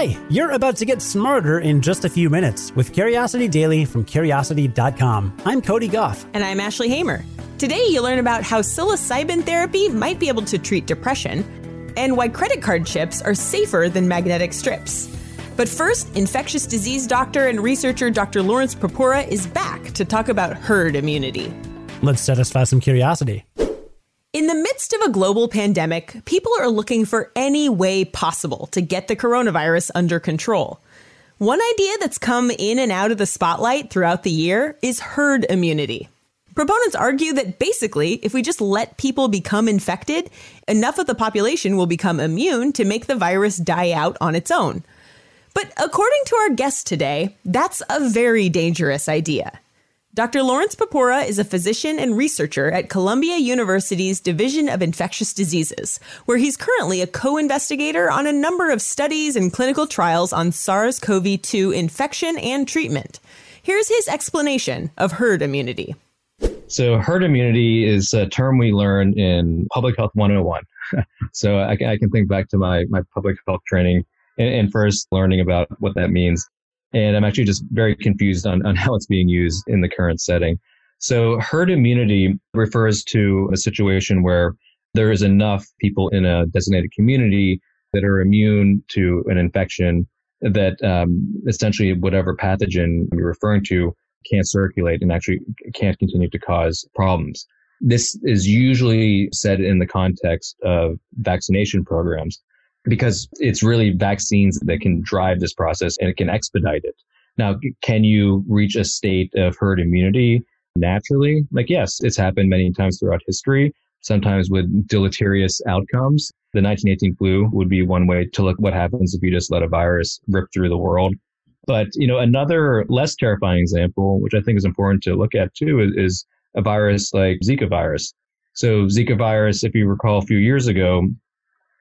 Hi, you're about to get smarter in just a few minutes with Curiosity Daily from Curiosity.com. I'm Cody Gough. And I'm Ashley Hamer. Today, you'll learn about how psilocybin therapy might be able to treat depression and why credit card chips are safer than magnetic strips. But first, infectious disease doctor and researcher Dr. Lawrence Purpura is back to talk about herd immunity. Let's satisfy some curiosity. In the midst of a global pandemic, people are looking for any way possible to get the coronavirus under control. One idea that's come in and out of the spotlight throughout the year is herd immunity. Proponents argue that basically, if we just let people become infected, enough of the population will become immune to make the virus die out on its own. But according to our guest today, that's a very dangerous idea. Dr. Lawrence Purpura is a physician and researcher at Columbia University's Division of Infectious Diseases, where he's currently a co investigator on a number of studies and clinical trials on SARS CoV 2 infection and treatment. Here's his explanation of herd immunity. So, herd immunity is a term we learn in Public Health 101. so, I, can think back to my, my public health training and first learning about what that means. And I'm actually just very confused on, on how it's being used in the current setting. So herd immunity refers to a situation where there is enough people in a designated community that are immune to an infection that um, essentially whatever pathogen you're referring to can't circulate and actually can't continue to cause problems. This is usually said in the context of vaccination programs because it's really vaccines that can drive this process and it can expedite it. Now, can you reach a state of herd immunity naturally? Like, yes, it's happened many times throughout history, sometimes with deleterious outcomes. The 1918 flu would be one way to look what happens if you just let a virus rip through the world. But, you know, another less terrifying example, which I think is important to look at too, is, is a virus like Zika virus. So Zika virus, if you recall a few years ago,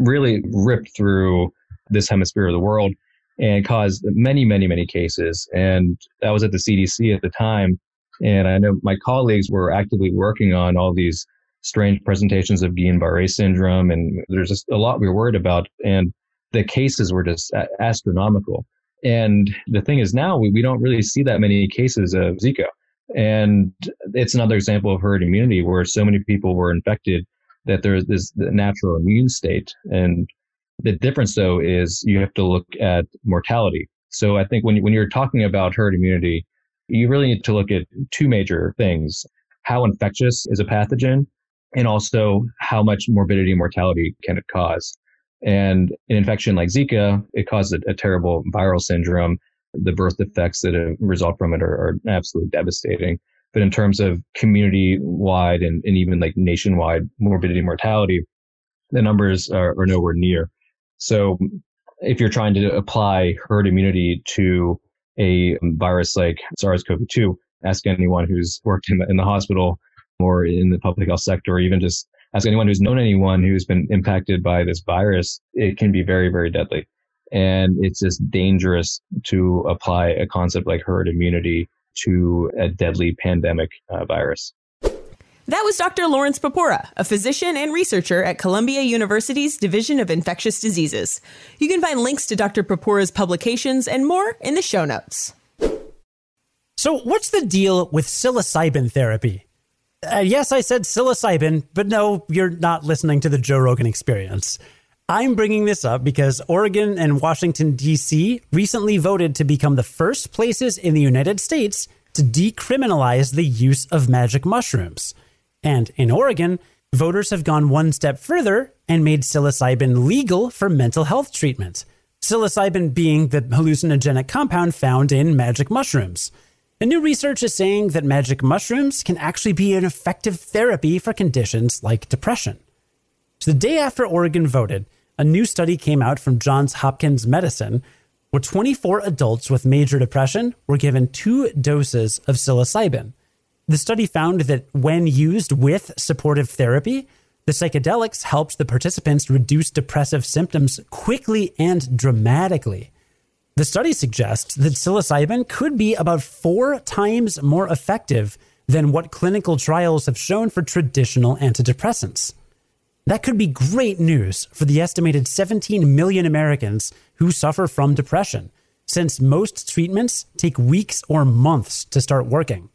really ripped through this hemisphere of the world and caused many, many, many cases. And I was at the CDC at the time. And I know my colleagues were actively working on all these strange presentations of Guillain-Barré syndrome. And there's just a lot we were worried about. And the cases were just astronomical. And the thing is now we, we don't really see that many cases of Zika. And it's another example of herd immunity where so many people were infected that there's the natural immune state. And the difference though is you have to look at mortality. So I think when, when you're talking about herd immunity, you really need to look at two major things. How infectious is a pathogen? And also how much morbidity and mortality can it cause? And an infection like Zika, it causes a, a terrible viral syndrome. The birth defects that result from it are, are absolutely devastating. But in terms of community wide and, and even like nationwide morbidity mortality, the numbers are, are nowhere near. So if you're trying to apply herd immunity to a virus like SARS-CoV-2, ask anyone who's worked in the, in the hospital or in the public health sector, or even just ask anyone who's known anyone who's been impacted by this virus. It can be very, very deadly. And it's just dangerous to apply a concept like herd immunity to a deadly pandemic uh, virus. That was Dr. Lawrence Purpura, a physician and researcher at Columbia University's Division of Infectious Diseases. You can find links to Dr. Purpura's publications and more in the show notes. So, what's the deal with psilocybin therapy? Uh, yes, I said psilocybin, but no, you're not listening to the Joe Rogan experience. I'm bringing this up because Oregon and Washington, D.C. recently voted to become the first places in the United States to decriminalize the use of magic mushrooms. And in Oregon, voters have gone one step further and made psilocybin legal for mental health treatment. Psilocybin being the hallucinogenic compound found in magic mushrooms. And new research is saying that magic mushrooms can actually be an effective therapy for conditions like depression. So the day after Oregon voted, a new study came out from Johns Hopkins Medicine where 24 adults with major depression were given two doses of psilocybin. The study found that when used with supportive therapy, the psychedelics helped the participants reduce depressive symptoms quickly and dramatically. The study suggests that psilocybin could be about four times more effective than what clinical trials have shown for traditional antidepressants. That could be great news for the estimated 17 million Americans who suffer from depression, since most treatments take weeks or months to start working.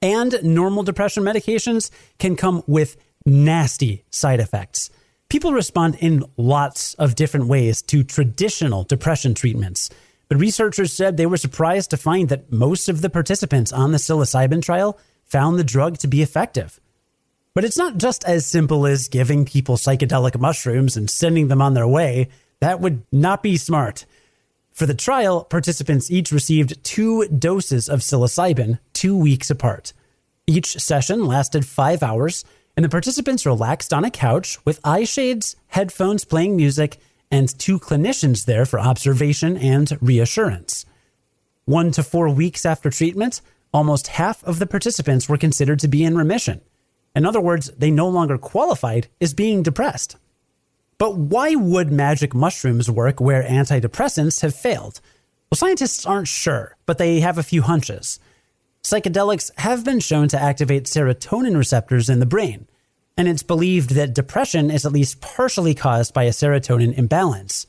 And normal depression medications can come with nasty side effects. People respond in lots of different ways to traditional depression treatments, but researchers said they were surprised to find that most of the participants on the psilocybin trial found the drug to be effective. But it's not just as simple as giving people psychedelic mushrooms and sending them on their way. That would not be smart. For the trial, participants each received two doses of psilocybin two weeks apart. Each session lasted five hours, and the participants relaxed on a couch with eye shades, headphones playing music, and two clinicians there for observation and reassurance. One to four weeks after treatment, almost half of the participants were considered to be in remission. In other words, they no longer qualified as being depressed. But why would magic mushrooms work where antidepressants have failed? Well, scientists aren't sure, but they have a few hunches. Psychedelics have been shown to activate serotonin receptors in the brain, and it's believed that depression is at least partially caused by a serotonin imbalance.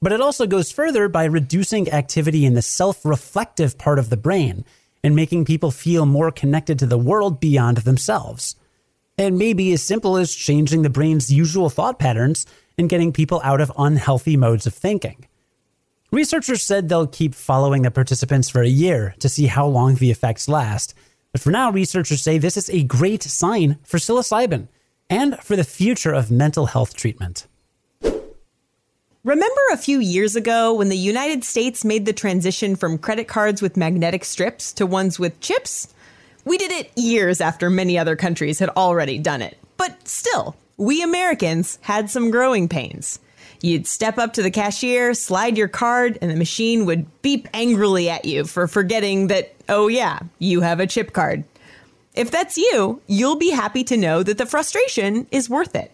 But it also goes further by reducing activity in the self reflective part of the brain and making people feel more connected to the world beyond themselves and maybe as simple as changing the brain's usual thought patterns and getting people out of unhealthy modes of thinking. Researchers said they'll keep following the participants for a year to see how long the effects last. But for now, researchers say this is a great sign for psilocybin and for the future of mental health treatment. Remember a few years ago when the United States made the transition from credit cards with magnetic strips to ones with chips? We did it years after many other countries had already done it. But still, we Americans had some growing pains. You'd step up to the cashier, slide your card, and the machine would beep angrily at you for forgetting that, oh yeah, you have a chip card. If that's you, you'll be happy to know that the frustration is worth it.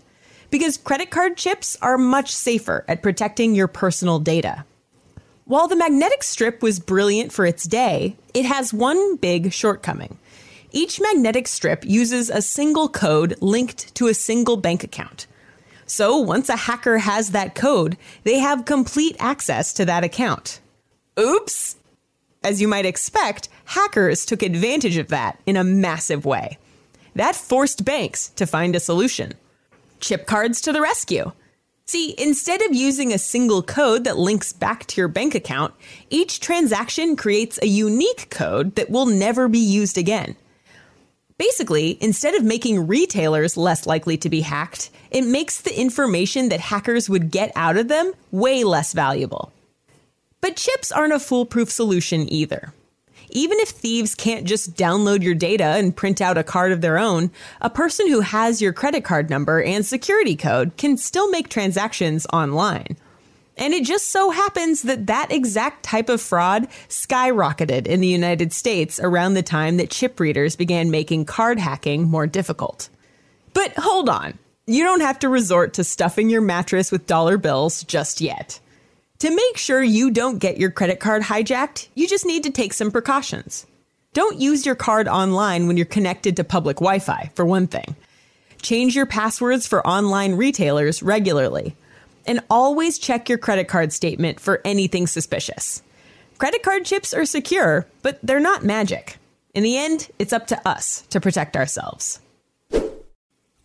Because credit card chips are much safer at protecting your personal data. While the magnetic strip was brilliant for its day, it has one big shortcoming. Each magnetic strip uses a single code linked to a single bank account. So once a hacker has that code, they have complete access to that account. Oops! As you might expect, hackers took advantage of that in a massive way. That forced banks to find a solution. Chip cards to the rescue. See, instead of using a single code that links back to your bank account, each transaction creates a unique code that will never be used again. Basically, instead of making retailers less likely to be hacked, it makes the information that hackers would get out of them way less valuable. But chips aren't a foolproof solution either. Even if thieves can't just download your data and print out a card of their own, a person who has your credit card number and security code can still make transactions online. And it just so happens that that exact type of fraud skyrocketed in the United States around the time that chip readers began making card hacking more difficult. But hold on, you don't have to resort to stuffing your mattress with dollar bills just yet. To make sure you don't get your credit card hijacked, you just need to take some precautions. Don't use your card online when you're connected to public Wi Fi, for one thing. Change your passwords for online retailers regularly and always check your credit card statement for anything suspicious. Credit card chips are secure, but they're not magic. In the end, it's up to us to protect ourselves.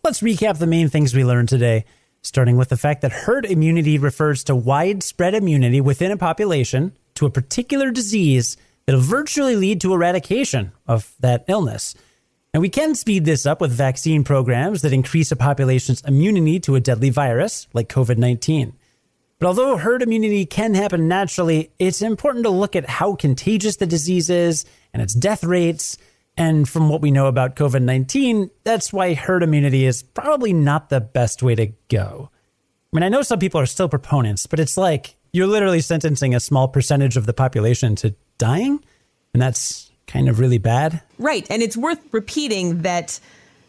Let's recap the main things we learned today, starting with the fact that herd immunity refers to widespread immunity within a population to a particular disease that'll virtually lead to eradication of that illness. And we can speed this up with vaccine programs that increase a population's immunity to a deadly virus like COVID 19. But although herd immunity can happen naturally, it's important to look at how contagious the disease is and its death rates. And from what we know about COVID 19, that's why herd immunity is probably not the best way to go. I mean, I know some people are still proponents, but it's like you're literally sentencing a small percentage of the population to dying. And that's kind of really bad. Right. And it's worth repeating that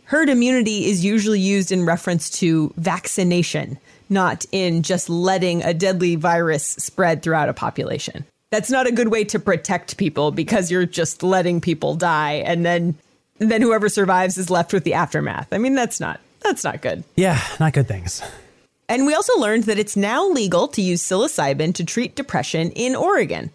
herd immunity is usually used in reference to vaccination, not in just letting a deadly virus spread throughout a population. That's not a good way to protect people because you're just letting people die and then then whoever survives is left with the aftermath. I mean, that's not That's not good. Yeah, not good things. And we also learned that it's now legal to use psilocybin to treat depression in Oregon.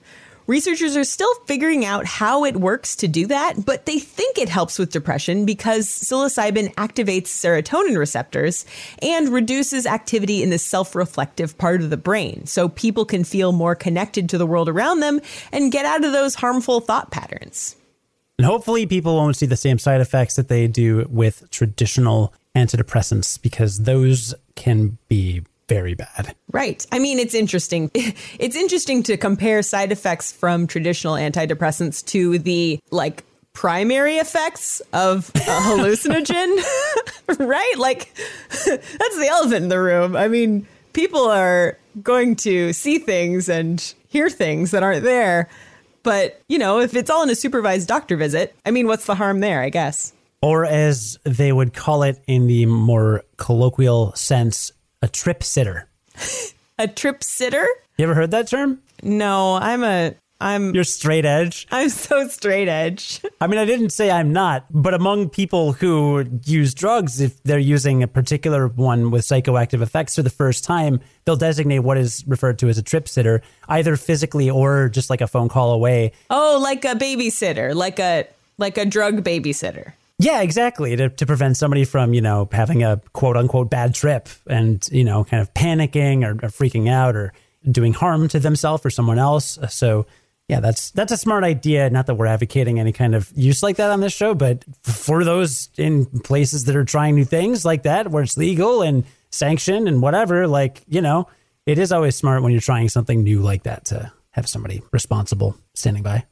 Researchers are still figuring out how it works to do that, but they think it helps with depression because psilocybin activates serotonin receptors and reduces activity in the self reflective part of the brain. So people can feel more connected to the world around them and get out of those harmful thought patterns. And hopefully, people won't see the same side effects that they do with traditional antidepressants because those can be very bad. Right. I mean, it's interesting. It's interesting to compare side effects from traditional antidepressants to the like primary effects of a hallucinogen, right? Like that's the elephant in the room. I mean, people are going to see things and hear things that aren't there. But, you know, if it's all in a supervised doctor visit, I mean, what's the harm there, I guess? Or as they would call it in the more colloquial sense, a trip sitter. a trip sitter? You ever heard that term? No, I'm a I'm You're straight edge. I'm so straight edge. I mean, I didn't say I'm not, but among people who use drugs, if they're using a particular one with psychoactive effects for the first time, they'll designate what is referred to as a trip sitter, either physically or just like a phone call away. Oh, like a babysitter, like a like a drug babysitter. Yeah, exactly. To, to prevent somebody from, you know, having a quote unquote bad trip and, you know, kind of panicking or, or freaking out or doing harm to themselves or someone else. So, yeah, that's that's a smart idea. Not that we're advocating any kind of use like that on this show, but for those in places that are trying new things like that, where it's legal and sanctioned and whatever, like you know, it is always smart when you're trying something new like that to have somebody responsible standing by.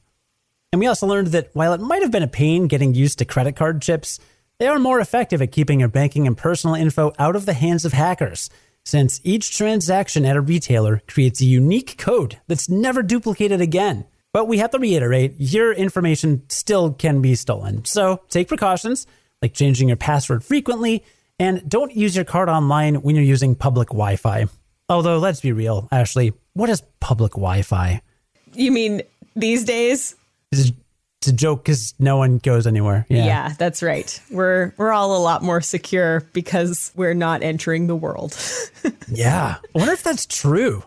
And we also learned that while it might have been a pain getting used to credit card chips, they are more effective at keeping your banking and personal info out of the hands of hackers, since each transaction at a retailer creates a unique code that's never duplicated again. But we have to reiterate your information still can be stolen. So take precautions, like changing your password frequently, and don't use your card online when you're using public Wi Fi. Although, let's be real, Ashley, what is public Wi Fi? You mean these days? It's a, it's a joke because no one goes anywhere. Yeah. yeah, that's right. We're we're all a lot more secure because we're not entering the world. yeah. I wonder if that's true.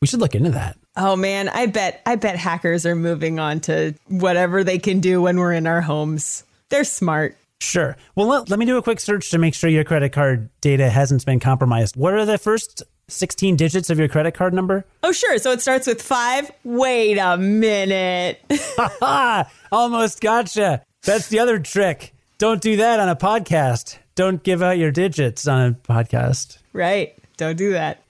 We should look into that. Oh man, I bet I bet hackers are moving on to whatever they can do when we're in our homes. They're smart. Sure. Well, let, let me do a quick search to make sure your credit card data hasn't been compromised. What are the first 16 digits of your credit card number? Oh, sure. So it starts with five. Wait a minute. Almost gotcha. That's the other trick. Don't do that on a podcast. Don't give out your digits on a podcast. Right. Don't do that.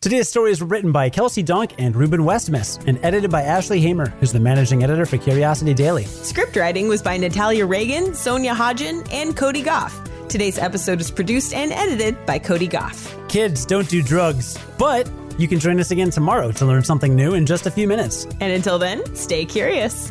Today's stories were written by Kelsey Donk and Reuben Westmaas and edited by Ashley Hamer, who's the managing editor for Curiosity Daily. Script writing was by Natalia Reagan, Sonia Hodgen, and Cody Gough. Today's episode is produced and edited by Cody Gough. Kids, don't do drugs, but you can join us again tomorrow to learn something new in just a few minutes. And until then, stay curious.